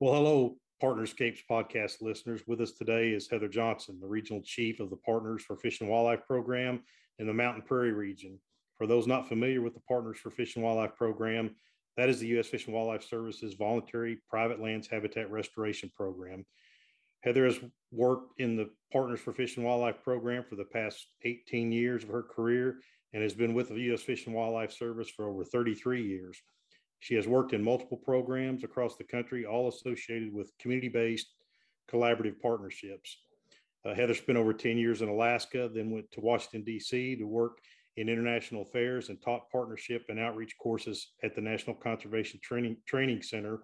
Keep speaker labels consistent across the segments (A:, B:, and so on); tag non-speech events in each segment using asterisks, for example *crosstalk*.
A: Well, hello, Partnerscapes podcast listeners. With us today is Heather Johnson, the regional chief of the Partners for Fish and Wildlife program in the Mountain Prairie region. For those not familiar with the Partners for Fish and Wildlife program, that is the U.S. Fish and Wildlife Service's voluntary private lands habitat restoration program. Heather has worked in the Partners for Fish and Wildlife program for the past 18 years of her career and has been with the U.S. Fish and Wildlife Service for over 33 years. She has worked in multiple programs across the country, all associated with community based collaborative partnerships. Uh, Heather spent over 10 years in Alaska, then went to Washington, D.C. to work in international affairs and taught partnership and outreach courses at the National Conservation Training, Training Center,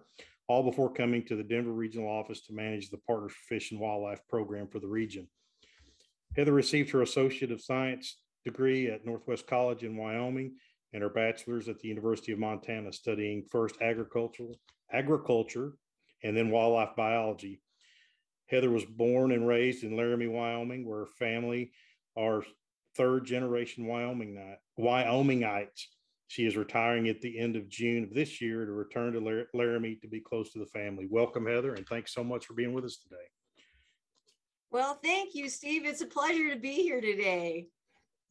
A: all before coming to the Denver Regional Office to manage the Partners for Fish and Wildlife program for the region. Heather received her Associate of Science degree at Northwest College in Wyoming and her bachelor's at the University of Montana, studying first agricultural agriculture and then wildlife biology. Heather was born and raised in Laramie, Wyoming, where her family are third generation Wyoming Wyomingites. She is retiring at the end of June of this year to return to Laramie to be close to the family. Welcome, Heather, and thanks so much for being with us today.
B: Well, thank you, Steve. It's a pleasure to be here today.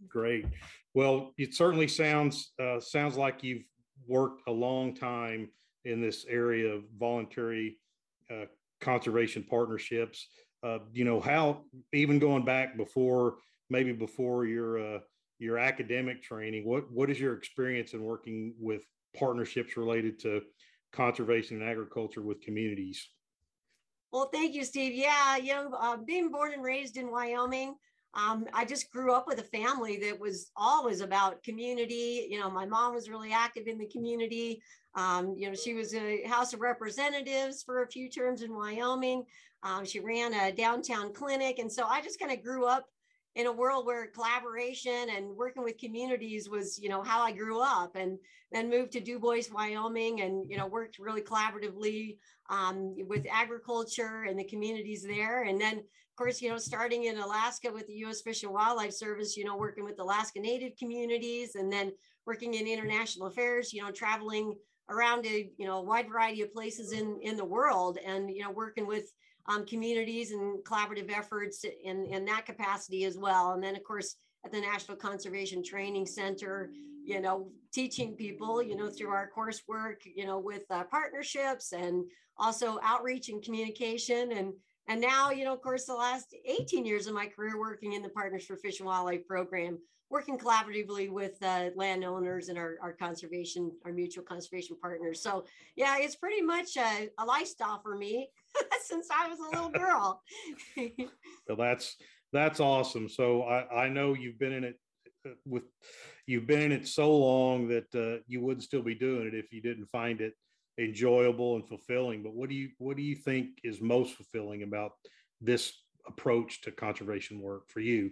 A: Great. Well, it certainly sounds uh, sounds like you've worked a long time in this area of voluntary uh, conservation partnerships. Uh, you know how even going back before maybe before your uh, your academic training, what what is your experience in working with partnerships related to conservation and agriculture with communities?
B: Well, thank you, Steve. Yeah, you know, uh, being born and raised in Wyoming, um, I just grew up with a family that was always about community. You know, my mom was really active in the community. Um, you know, she was a House of Representatives for a few terms in Wyoming. Um, she ran a downtown clinic. And so I just kind of grew up in a world where collaboration and working with communities was, you know, how I grew up and then moved to Dubois, Wyoming and, you know, worked really collaboratively um, with agriculture and the communities there. And then of course, you know, starting in Alaska with the U.S. Fish and Wildlife Service, you know, working with Alaska Native communities, and then working in international affairs, you know, traveling around a you know wide variety of places in in the world, and you know, working with um, communities and collaborative efforts in in that capacity as well. And then, of course, at the National Conservation Training Center, you know, teaching people, you know, through our coursework, you know, with uh, partnerships and also outreach and communication and and now, you know, of course, the last 18 years of my career working in the Partners for Fish and Wildlife program, working collaboratively with uh, landowners and our, our conservation, our mutual conservation partners. So yeah, it's pretty much a, a lifestyle for me *laughs* since I was a little girl. *laughs*
A: well, that's, that's awesome. So I, I know you've been in it uh, with, you've been in it so long that uh, you wouldn't still be doing it if you didn't find it enjoyable and fulfilling. But what do you what do you think is most fulfilling about this approach to conservation work for you?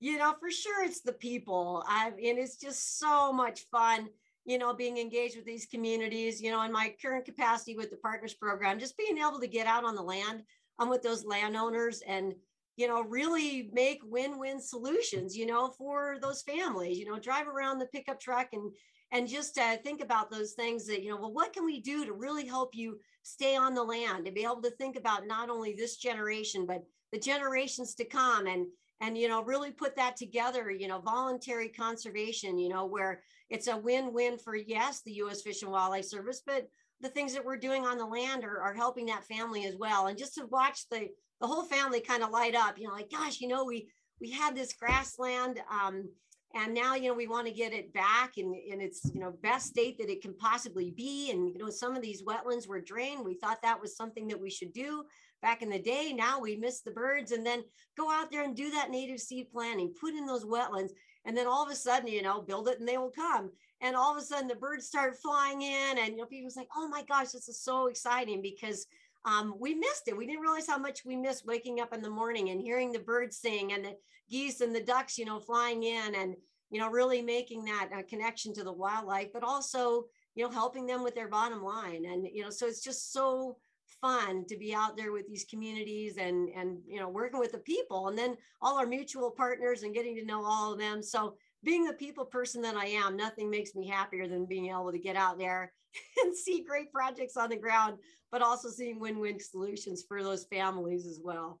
B: You know, for sure, it's the people. I and it's just so much fun. You know, being engaged with these communities. You know, in my current capacity with the Partners Program, just being able to get out on the land, I'm with those landowners and you know really make win-win solutions you know for those families you know drive around the pickup truck and and just to think about those things that you know well what can we do to really help you stay on the land to be able to think about not only this generation but the generations to come and and you know really put that together you know voluntary conservation you know where it's a win-win for yes the u.s fish and wildlife service but the things that we're doing on the land are, are helping that family as well. And just to watch the the whole family kind of light up you know like gosh you know we we had this grassland um, and now you know we want to get it back in, in its you know best state that it can possibly be. And you know some of these wetlands were drained. We thought that was something that we should do back in the day. Now we miss the birds and then go out there and do that native seed planting put in those wetlands. And then all of a sudden you know build it and they will come. And all of a sudden the birds start flying in and you know people's like oh my gosh this is so exciting because um, we missed it. We didn't realize how much we missed waking up in the morning and hearing the birds sing and the geese and the ducks, you know, flying in and, you know, really making that uh, connection to the wildlife, but also, you know, helping them with their bottom line. And, you know, so it's just so fun to be out there with these communities and, and, you know, working with the people and then all our mutual partners and getting to know all of them. So being the people person that I am, nothing makes me happier than being able to get out there *laughs* and see great projects on the ground, but also seeing win-win solutions for those families as well.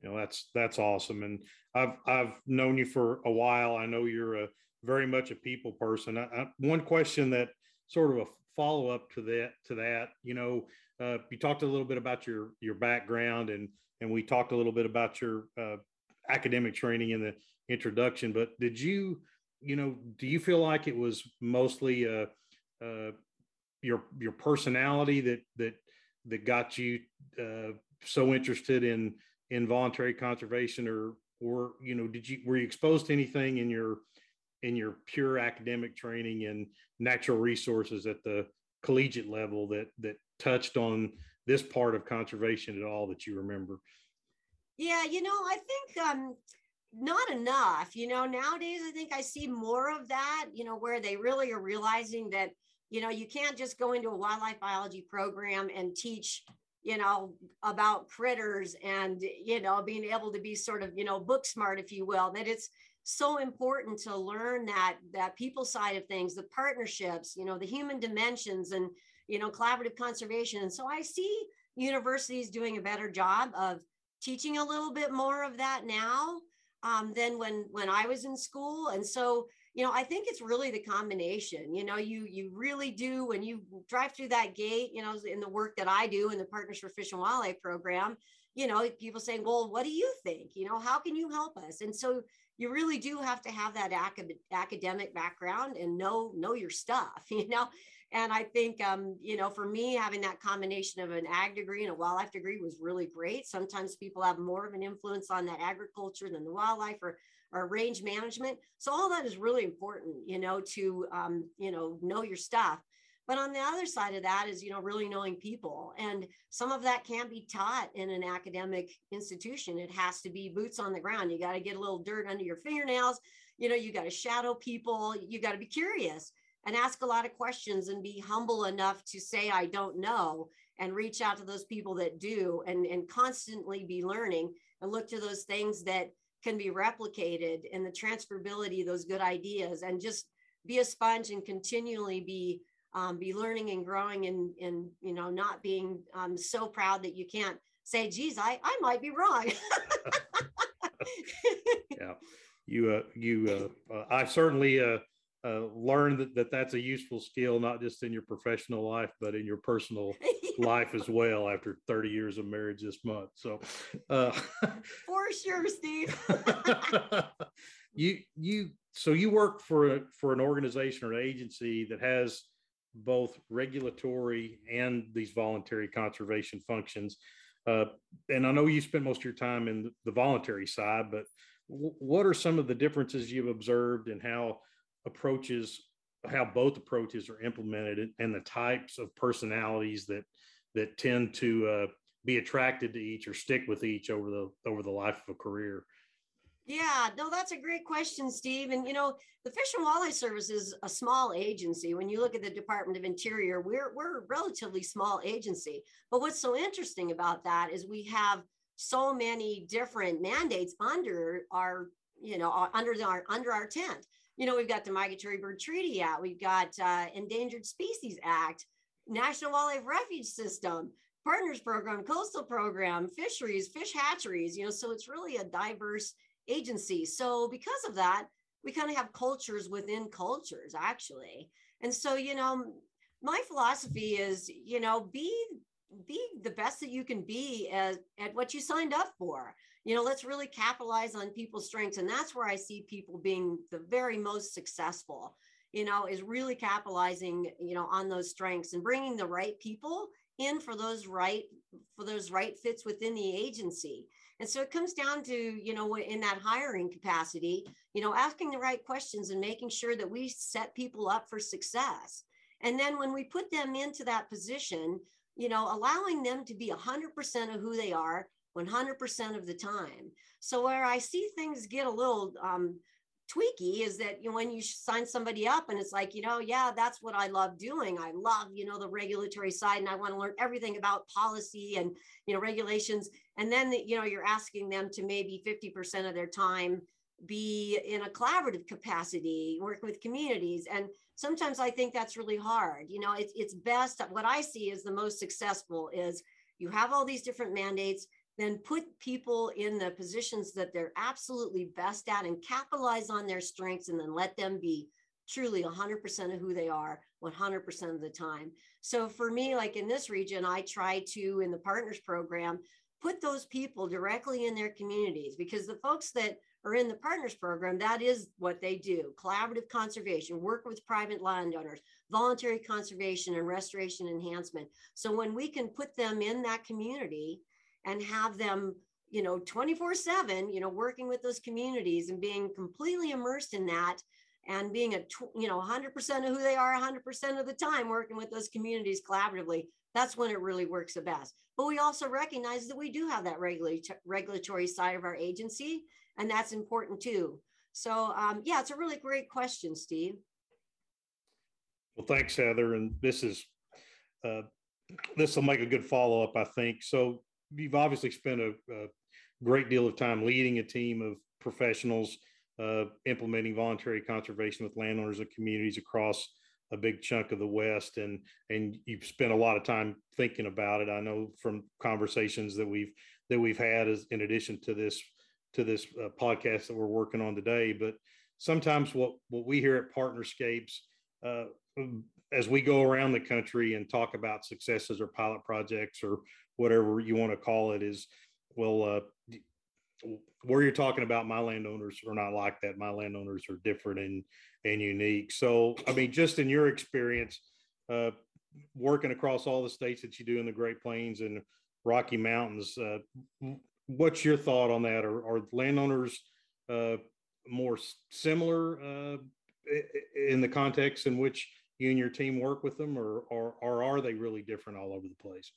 A: You know, that's that's awesome. And I've I've known you for a while. I know you're a very much a people person. I, I, one question that sort of a follow up to that to that, you know, uh, you talked a little bit about your your background and and we talked a little bit about your uh, academic training in the introduction. But did you, you know, do you feel like it was mostly uh, your your personality that that that got you uh, so interested in in voluntary conservation, or or you know, did you were you exposed to anything in your in your pure academic training in natural resources at the collegiate level that that touched on this part of conservation at all that you remember?
B: Yeah, you know, I think um, not enough. You know, nowadays I think I see more of that, you know, where they really are realizing that, you know, you can't just go into a wildlife biology program and teach, you know, about critters and, you know, being able to be sort of, you know, book smart, if you will, that it's so important to learn that that people side of things, the partnerships, you know, the human dimensions and, you know, collaborative conservation. And so I see universities doing a better job of teaching a little bit more of that now um, than when when I was in school. And so, you know, I think it's really the combination. You know, you you really do when you drive through that gate. You know, in the work that I do in the Partners for Fish and Wildlife program, you know, people saying, "Well, what do you think? You know, how can you help us?" And so you really do have to have that acad- academic background and know know your stuff. *laughs* You know, and I think, um, you know, for me, having that combination of an ag degree and a wildlife degree was really great. Sometimes people have more of an influence on that agriculture than the wildlife or, or range management. So all that is really important, you know, to, um, you know, know your stuff. But on the other side of that is, you know, really knowing people. And some of that can't be taught in an academic institution. It has to be boots on the ground. You got to get a little dirt under your fingernails. You know, you got to shadow people. You got to be curious and ask a lot of questions and be humble enough to say i don't know and reach out to those people that do and, and constantly be learning and look to those things that can be replicated and the transferability of those good ideas and just be a sponge and continually be um, be learning and growing and and you know not being um, so proud that you can't say geez i i might be wrong. *laughs* *laughs*
A: Yeah. You uh you uh, uh i certainly uh uh, learn that, that that's a useful skill, not just in your professional life, but in your personal *laughs* life as well after 30 years of marriage this month. So, uh, *laughs*
B: for sure, Steve. *laughs*
A: you, you, so you work for, a, for an organization or an agency that has both regulatory and these voluntary conservation functions. Uh, and I know you spent most of your time in the voluntary side, but w- what are some of the differences you've observed and how approaches how both approaches are implemented and the types of personalities that that tend to uh, be attracted to each or stick with each over the over the life of a career.
B: Yeah no that's a great question steve. And you know the fish and wildlife service is a small agency. When you look at the department of interior we're we're a relatively small agency. But what's so interesting about that is we have so many different mandates under our you know under our under our tent you know, we've got the Migratory Bird Treaty Act, we've got uh, Endangered Species Act, National Wildlife Refuge System, Partners Program, Coastal Program, Fisheries, Fish Hatcheries, you know, so it's really a diverse agency. So because of that, we kind of have cultures within cultures, actually. And so, you know, my philosophy is, you know, be be the best that you can be at, at what you signed up for you know let's really capitalize on people's strengths and that's where i see people being the very most successful you know is really capitalizing you know on those strengths and bringing the right people in for those right for those right fits within the agency. And so it comes down to you know in that hiring capacity you know asking the right questions and making sure that we set people up for success. And then when we put them into that position you know allowing them to be 100% of who they are 100% of the time. So where I see things get a little um, tweaky is that you know when you sign somebody up and it's like you know yeah that's what i love doing i love you know the regulatory side and i want to learn everything about policy and you know regulations and then the, you know you're asking them to maybe 50% of their time be in a collaborative capacity, work with communities. And sometimes I think that's really hard. You know, it's, it's best, what I see is the most successful is you have all these different mandates, then put people in the positions that they're absolutely best at and capitalize on their strengths and then let them be truly 100% of who they are 100% of the time. So for me, like in this region, I try to, in the partners program, put those people directly in their communities because the folks that are in the partners program, that is what they do collaborative conservation, work with private landowners, voluntary conservation, and restoration enhancement. So when we can put them in that community and have them you know 24 7 you know working with those communities and being completely immersed in that and being a you know 100% of who they are 100% of the time working with those communities collaboratively that's when it really works the best. But we also recognize that we do have that regulatory regulatory side of our agency and that's important too. So um, yeah it's a really great question steve.
A: Well thanks heather and this is uh, this will make a good follow-up i think. So you've obviously spent a, a great deal of time leading a team of professionals uh, implementing voluntary conservation with landowners and communities across a big chunk of the West, and and you've spent a lot of time thinking about it. I know from conversations that we've that we've had, as in addition to this to this uh, podcast that we're working on today. But sometimes what what we hear at Partnerscapes, uh, as we go around the country and talk about successes or pilot projects or whatever you want to call it, is well, uh, where you're talking about my landowners are not like that. My landowners are different and and unique. So, I mean, just in your experience, uh, working across all the states that you do in the Great Plains and Rocky Mountains, uh, what's your thought on that? Are, are landowners uh, more similar uh, in the context in which you and your team work with them, or, or, or are they really different all over the place?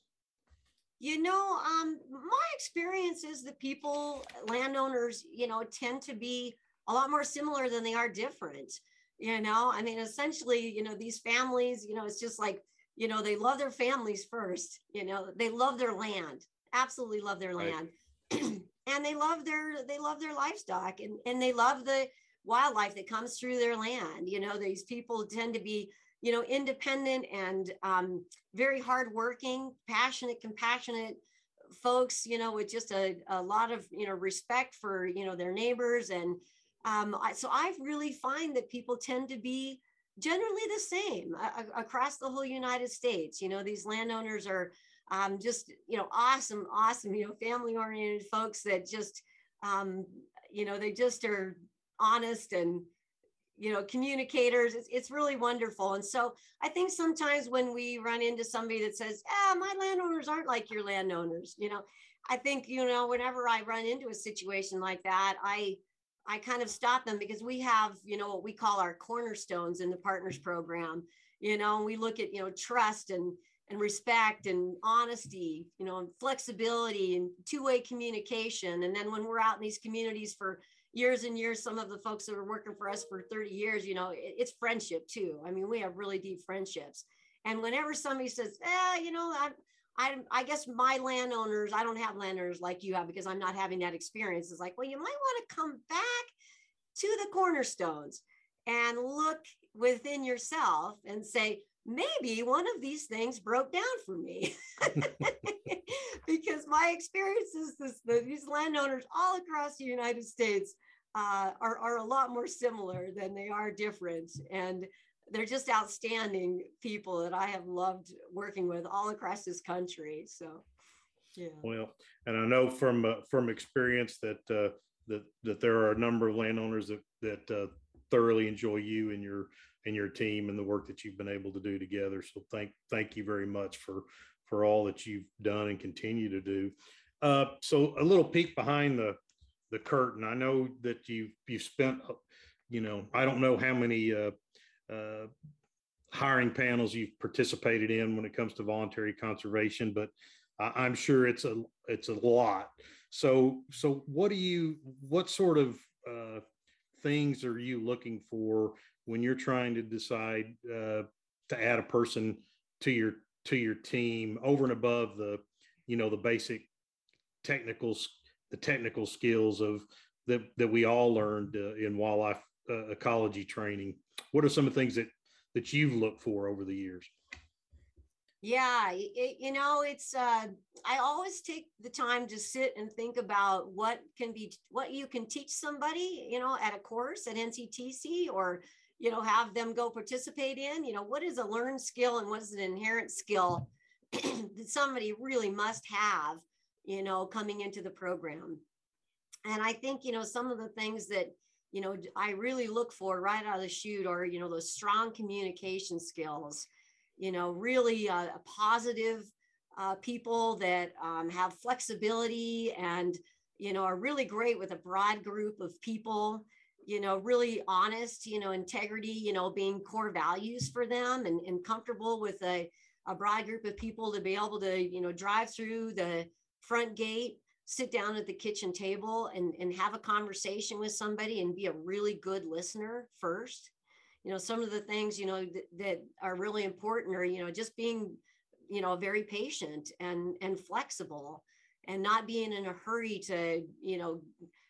B: You know, um, my experience is that people, landowners, you know, tend to be a lot more similar than they are different. You know, I mean, essentially, you know, these families, you know, it's just like, you know, they love their families first. You know, they love their land, absolutely love their land, right. *clears throat* and they love their they love their livestock, and and they love the wildlife that comes through their land. You know, these people tend to be you know, independent and um, very hardworking, passionate, compassionate folks, you know, with just a, a lot of, you know, respect for, you know, their neighbors. And um, I, so I really find that people tend to be generally the same uh, across the whole United States. You know, these landowners are um, just, you know, awesome, awesome, you know, family oriented folks that just, um, you know, they just are honest and, you know communicators it's, it's really wonderful. And so i think sometimes when we run into somebody that says ah my landowners aren't like your landowners you know i think you know whenever i run into a situation like that i i kind of stop them because we have you know what we call our cornerstones in the partners program. You know we look at you know trust and and respect and honesty you know and flexibility and two-way communication. And then when we're out in these communities for years and years some of the folks that are working for us for 30 years you know it, it's friendship too. I mean we have really deep friendships. And whenever somebody says eh, you know I, I, I guess my landowners i don't have landowners like you have because i'm not having that experience it's like well you might want to come back to the cornerstones and look within yourself and say maybe one of these things broke down for me *laughs* *laughs* because my experience is this, these landowners all across the united states uh, are, are a lot more similar than they are different. And they're just outstanding people that I have loved working with all across this country. So, yeah.
A: Well, and I know from uh, from experience that uh, that that there are a number of landowners that that uh, thoroughly enjoy you and your and your team and the work that you've been able to do together. So thank thank you very much for for all that you've done and continue to do. Uh, so a little peek behind the the curtain. I know that you've you've spent, you know, I don't know how many uh, uh, hiring panels you've participated in when it comes to voluntary conservation, but I, am sure it's a it's a lot. So so what do you what sort of uh, things are you looking for when you're trying to decide uh, to add a person to your to your team over and above the you know the basic technical the technical skills of that that we all learned uh, in wildlife uh, ecology training. What are some of the things that that you've looked for over the years?
B: Yeah, it, you know, it's uh, I always take the time to sit and think about what can be what you can teach somebody, you know, at a course at NCTC or you know have them go participate in. You know, what is a learned skill and what is an inherent skill *clears throat* that somebody really must have, you know, coming into the program. And I think you know some of the things that you know I really look for right out of the chute are you know those strong communication skills you know, really uh, positive uh, people that um, have flexibility and, you know, are really great with a broad group of people, you know, really honest, you know, integrity, you know, being core values for them and, and comfortable with a, a broad group of people to be able to, you know, drive through the front gate, sit down at the kitchen table and, and have a conversation with somebody and be a really good listener first. You know some of the things you know th- that are really important are you know just being you know very patient and and flexible and not being in a hurry to you know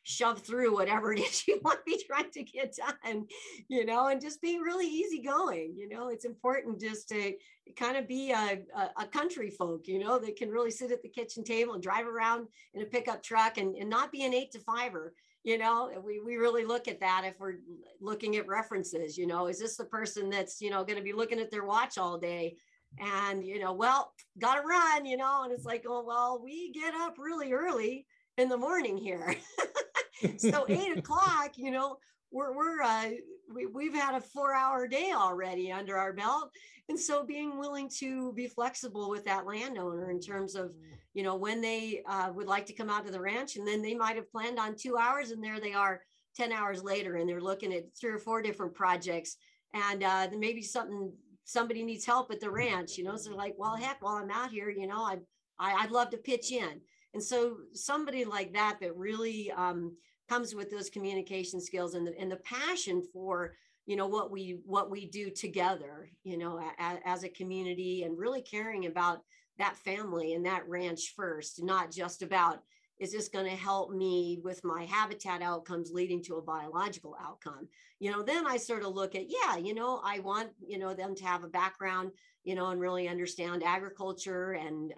B: shove through whatever it is *laughs* you want to be trying to get done you know and just being really easygoing you know? It's important just to kind of be a, a, a, country folk you know that can really sit at the kitchen table and drive around in a pickup truck and, and not be an eight to fiver you know? We, we really look at that if we're looking at references you know? Is this the person that's you know going to be looking at their watch all day? And you know well gotta run you know? And it's like oh well we get up really early in the morning here *laughs* so *laughs* eight o'clock you know we're, we're uh, we, we've had a four hour day already under our belt and so being willing to be flexible with that landowner in terms of you know, when they uh, would like to come out to the ranch. And then they might have planned on two hours and there they are 10 hours later and they're looking at three or four different projects. And uh, then maybe something, somebody needs help at the ranch, you know, so they're like, well, heck, while I'm out here, you know, I, I, I'd love to pitch in. And so somebody like that, that really um, comes with those communication skills and the, and the passion for, you know, what we, what we do together, you know, a, as a community and really caring about that family and that ranch first, not just about is this going to help me with my habitat outcomes leading to a biological outcome? You know then i sort of look at yeah you know i want you know them to have a background you know and really understand agriculture and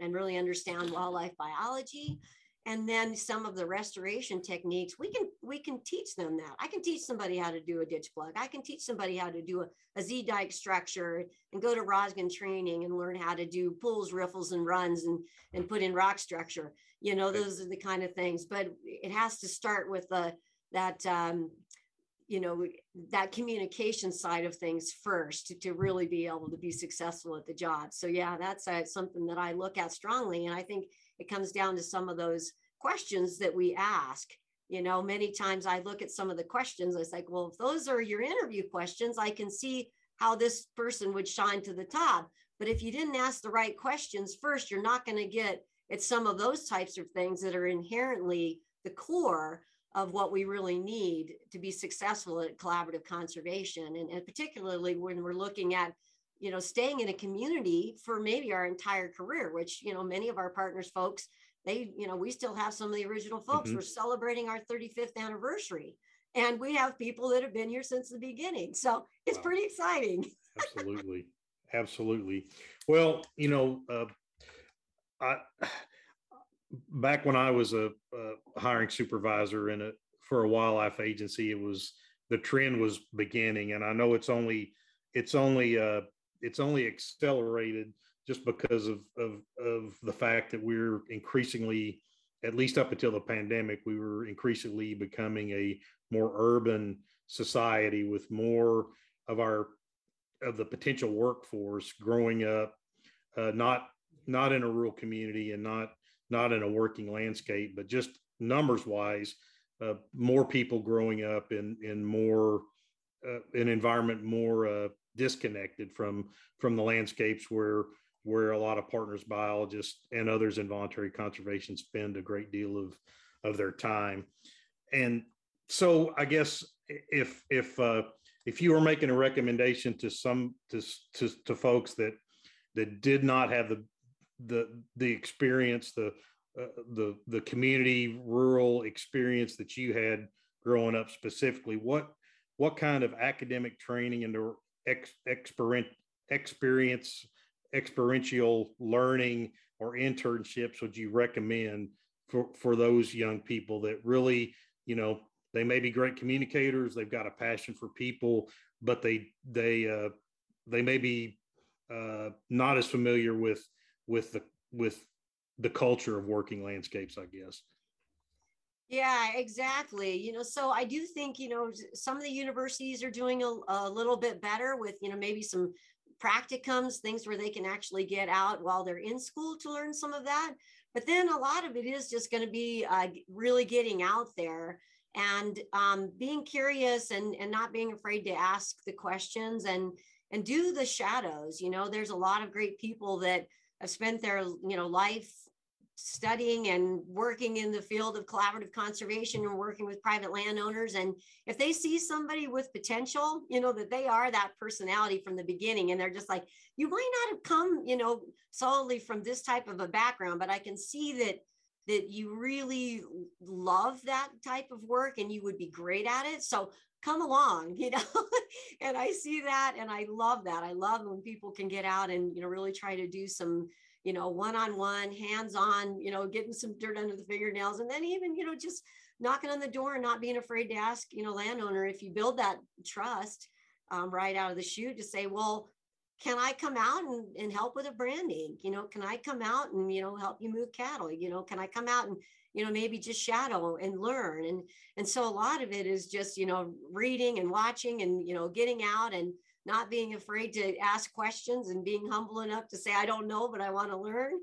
B: and really understand wildlife biology. And then some of the restoration techniques we can we can teach them that. I can teach somebody how to do a ditch plug. I can teach somebody how to do a, a Zeedyk structure and go to rosgen training and learn how to do pools riffles and runs and and put in rock structure. You know those are the kind of things but it has to start with the that um, you know that communication side of things first to, to, really be able to be successful at the job. So yeah that's uh, something that i look at strongly and i think it comes down to some of those questions that we ask. You know many times i look at some of the questions it's like well if those are your interview questions i can see how this person would shine to the top. But if you didn't ask the right questions first you're not going to get at some of those types of things that are inherently the core of what we really need to be successful at collaborative conservation and, and particularly when we're looking at you know, staying in a community for maybe our entire career, which, you know, many of our partners folks, they, you know, we still have some of the original folks. Mm-hmm. We're celebrating our 35th anniversary and we have people that have been here since the beginning. So it's wow. pretty exciting. *laughs*
A: Absolutely. Absolutely. Well, you know, uh, I, back when I was a, a hiring supervisor in a, for a wildlife agency, it was, the trend was beginning. And I know it's only, it's only uh, it's only accelerated just because of, of, of the fact that we're increasingly, at least up until the pandemic, we were increasingly becoming a more urban society with more of our of the potential workforce growing up, uh, not not in a rural community and not not in a working landscape, but just numbers wise, uh, more people growing up in in more uh, an environment more uh, disconnected from from the landscapes where where a lot of partners biologists and others in voluntary conservation spend a great deal of of their time. And so i guess if if uh, if you were making a recommendation to some to, to to folks that that did not have the the the experience the uh, the the community rural experience that you had growing up specifically, what what kind of academic training and ex, experience experience experiential learning or internships would you recommend for for those young people that really you know they may be great communicators they've got a passion for people but they they uh, they may be uh, not as familiar with with the with the culture of working landscapes i guess.
B: Yeah exactly. You know so i do think you know some of the universities are doing a, a little bit better with you know maybe some practicums things where they can actually get out while they're in school to learn some of that. But then a lot of it is just going to be uh, really getting out there and um, being curious and, and not being afraid to ask the questions and and do the shadows. You know there's a lot of great people that have spent their you know life studying and working in the field of collaborative conservation and working with private landowners and if they see somebody with potential you know that they are that personality from the beginning and they're just like you might not have come you know solely from this type of a background but i can see that that you really love that type of work and you would be great at it. So come along, you *laughs* know. and I see that and I love that. I love when people can get out and, you know, really try to do some, you know, one-on-one, hands-on, you know, getting some dirt under the fingernails and then even, you know, just knocking on the door and not being afraid to ask, you know, landowner if you build that trust um, right out of the chute to say, well, can I come out and, and help with a branding? You know, can I come out and, you know, help you move cattle? You know, can I come out and, you know, maybe just shadow and learn? And, and so a lot of it is just, you know, reading and watching and, you know, getting out and not being afraid to ask questions and being humble enough to say, I don't know, but I want to learn.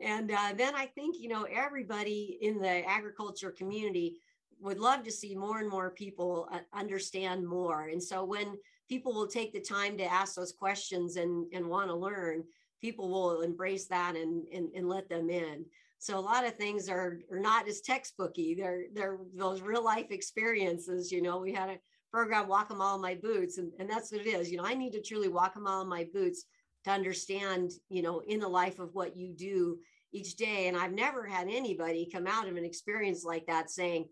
B: And uh, then I think, you know, everybody in the agriculture community would love to see more and more people uh, understand more. And so when people will take the time to ask those questions and, and want to learn, people will embrace that and, and, and let them in. So a lot of things are, are not as textbooky. They're, they're those real life experiences. You know, we had a program, Walk a Mile in My Boots, and, and that's what it is. You know, I need to truly walk a mile in my boots to understand, you know, in the life of what you do each day. And I've never had anybody come out of an experience like that saying,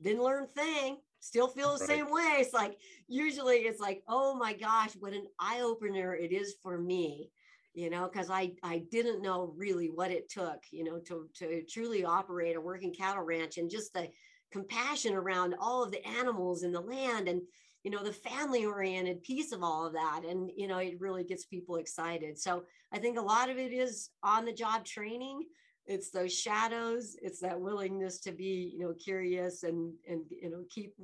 B: didn't learn thing still feel the right. same way. It's like usually it's like, oh my gosh, what an eye opener it is for me, you know, because I I didn't know really what it took, you know, to to truly operate a working cattle ranch and just the compassion around all of the animals and the land and you know the family oriented piece of all of that and you know it really gets people excited so i think a lot of it is on the job training it's those shadows it's that willingness to be you know curious and and you know keep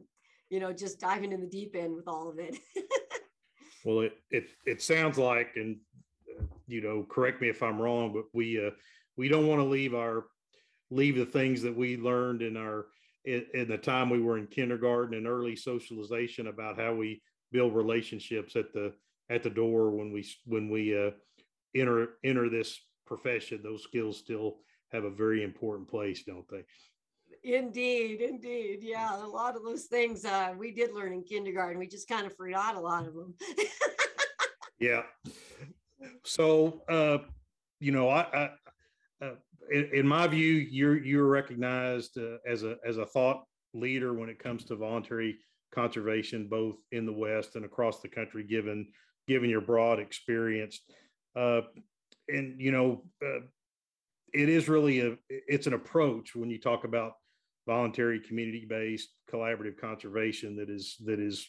B: you know just diving in the deep end with all of it. *laughs*
A: Well it it it sounds like and uh, you know correct me if i'm wrong but we uh we don't want to leave our leave the things that we learned in our in, in the time we were in kindergarten and early socialization about how we build relationships at the at the door when we when we uh enter enter this profession. Those skills still have a very important place, don't they?
B: Indeed, indeed. Yeah, a lot of those things uh, we did learn in kindergarten. We just kind of forgot a lot of them. *laughs*
A: yeah. So, uh, you know, I, I uh, in, in, my view, you're you're recognized uh, as a as a thought leader when it comes to voluntary conservation, both in the West and across the country, given given your broad experience. Uh, and you know, uh, it is really a it's an approach when you talk about voluntary community based collaborative conservation that is that is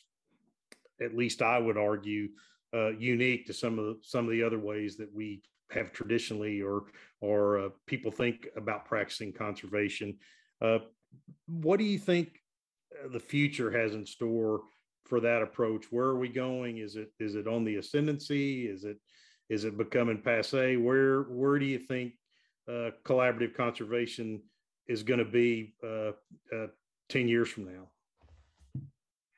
A: at least I would argue uh, unique to some of the, some of the other ways that we have traditionally or or uh, people think about practicing conservation. Uh, what do you think uh, the future has in store for that approach? Where are we going? Is it is it on the ascendancy? Is it is it becoming passe? Where where do you think uh, collaborative conservation is going to be uh, uh, 10 years from now?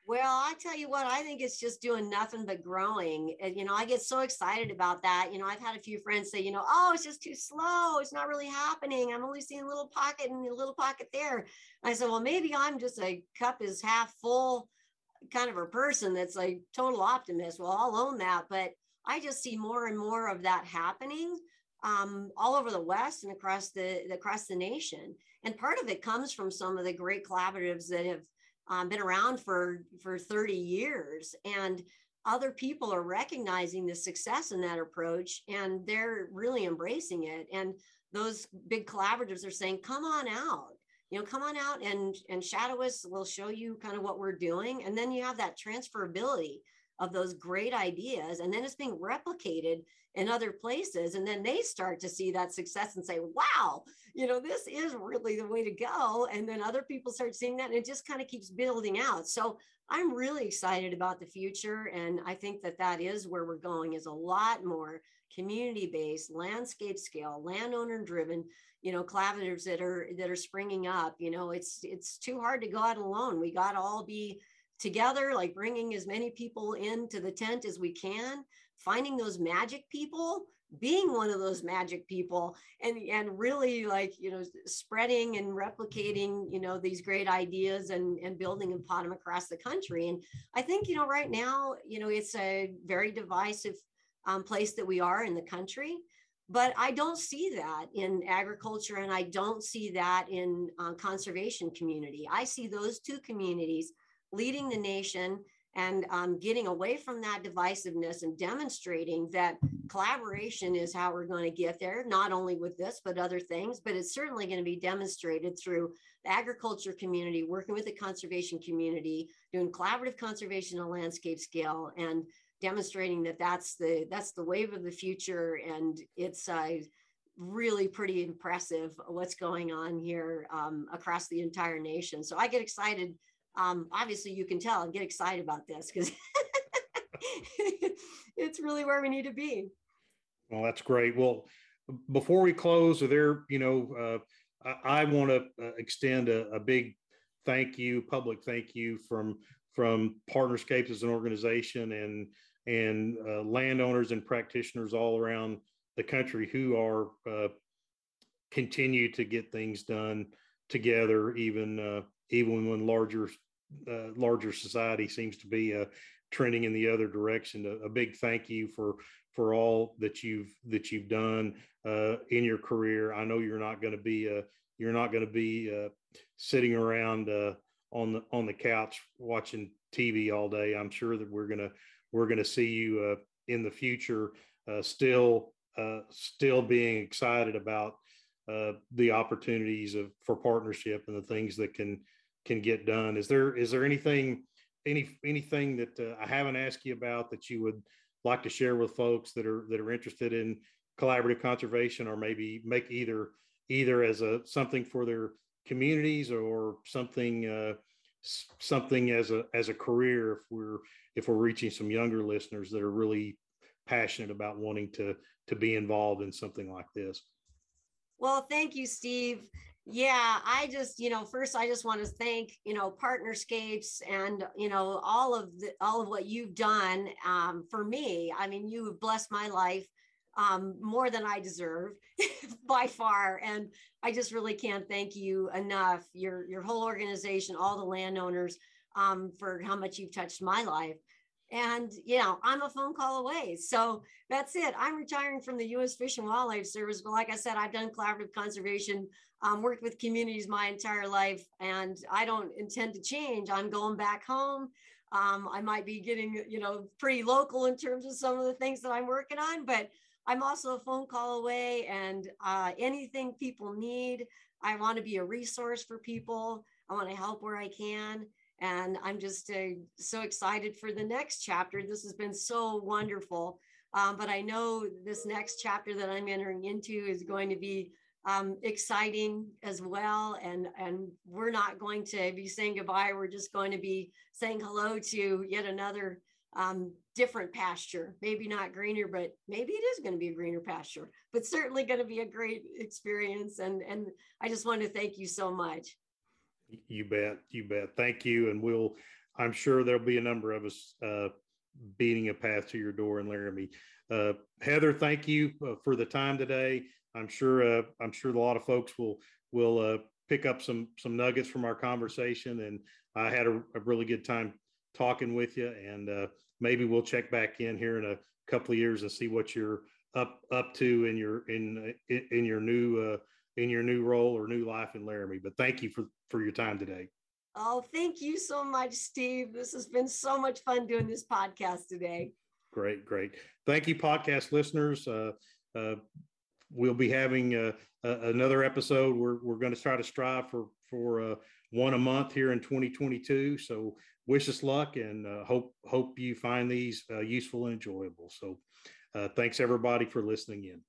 B: Well, I tell you what, I think it's just doing nothing but growing. And, you know, I get so excited about that. You know, I've had a few friends say, you know, oh, it's just too slow. It's not really happening. I'm only seeing a little pocket and a little pocket there. And I said, well, maybe I'm just a cup is half full kind of a person that's like total optimist. Well, I'll own that. But I just see more and more of that happening um, all over the West and across the across the nation. And part of it comes from some of the great collaboratives that have um, been around for for 30 years. And other people are recognizing the success in that approach and they're really embracing it. And those big collaboratives are saying come on out. You know come on out and and shadow us. We'll show you kind of what we're doing. And then you have that transferability of those great ideas and then it's being replicated in other places and then they start to see that success and say wow you know this is really the way to go and then other people start seeing that and it just kind of keeps building out. So i'm really excited about the future and i think that that is where we're going is a lot more community based landscape scale landowner driven you know collaboratives that are that are springing up. You know it's it's too hard to go out alone. We got to all be together like bringing as many people into the tent as we can finding those magic people being one of those magic people and and really like you know spreading and replicating you know these great ideas and and building pot them across the country. And i think you know right now you know it's a very divisive um, place that we are in the country but i don't see that in agriculture and i don't see that in uh, conservation community. I see those two communities leading the nation and um, getting away from that divisiveness and demonstrating that collaboration is how we're going to get there, not only with this, but other things. But it's certainly going to be demonstrated through the agriculture community, working with the conservation community, doing collaborative conservation on landscape scale, and demonstrating that that's the that's the wave of the future, and it's uh, really pretty impressive what's going on here um, across the entire nation. So I get excited um, obviously you can tell and get excited about this because *laughs* it's really where we need to be.
A: Well, that's great. Well, before we close, are there, you know, uh, I, I want to uh, extend a, a, big thank you, public thank you from from Partnerscapes as an organization and and uh, landowners and practitioners all around the country who are uh, continue to get things done together, even uh, even when larger uh, larger society seems to be uh, trending in the other direction. A, a, big thank you for for all that you've that you've done uh, in your career. I know you're not going to be uh, you're not going to be uh, sitting around uh, on the on the couch watching TV all day. I'm sure that we're gonna we're gonna see you in the future still still being excited about the opportunities of for partnership and the things that can can get done. Is there is there anything any anything that uh, I haven't asked you about that you would like to share with folks that are that are interested in collaborative conservation or maybe make either either as a something for their communities or something uh, something as a as a career if we're if we're reaching some younger listeners that are really passionate about wanting to to be involved in something like this
B: well thank you steve yeah, I just, you know, first I just want to thank, you know, Partnerscapes and, you know, all of the all of what you've done um, for me. I mean, you have blessed my life um, more than I deserve *laughs* by far. And I just really can't thank you enough, your your whole organization, all the landowners, um, for how much you've touched my life. And you know, I'm a phone call away. So that's it. I'm retiring from the U.S. Fish and Wildlife Service. But like I said, I've done collaborative conservation um, worked with communities my entire life, and I don't intend to change. I'm going back home. Um, I might be getting, you know, pretty local in terms of some of the things that I'm working on, but I'm also a phone call away. And uh, anything people need, I want to be a resource for people. I want to help where I can. And I'm just uh, so excited for the next chapter. This has been so wonderful. Um, but I know this next chapter that I'm entering into is going to be um, exciting as well. And, and we're not going to be saying goodbye. We're just going to be saying hello to yet another um, different pasture. Maybe not greener, but maybe it is going to be a greener pasture, but certainly going to be a great experience. And, and I just want to thank you so much.
A: You bet. You bet. Thank you. And we'll, I'm sure there'll be a number of us uh, beating a path to your door in Laramie. Uh, Heather, thank you uh, for the time today. I'm sure uh, I'm sure a lot of folks will will uh, pick up some some nuggets from our conversation. And I had a, a really good time talking with you. And uh, maybe we'll check back in here in a couple of years and see what you're up up to in your in in, in your new in your new role or new life in Laramie. But thank you for for your time today.
B: Oh, thank you so much, Steve. This has been so much fun doing this podcast today.
A: Great, great. Thank you, podcast listeners. Uh, uh, we'll be having uh, another episode. We're, we're going to try to strive for for uh, one a month here in 2022. So wish us luck and uh, hope hope you find these uh, useful and enjoyable. So thanks everybody for listening in.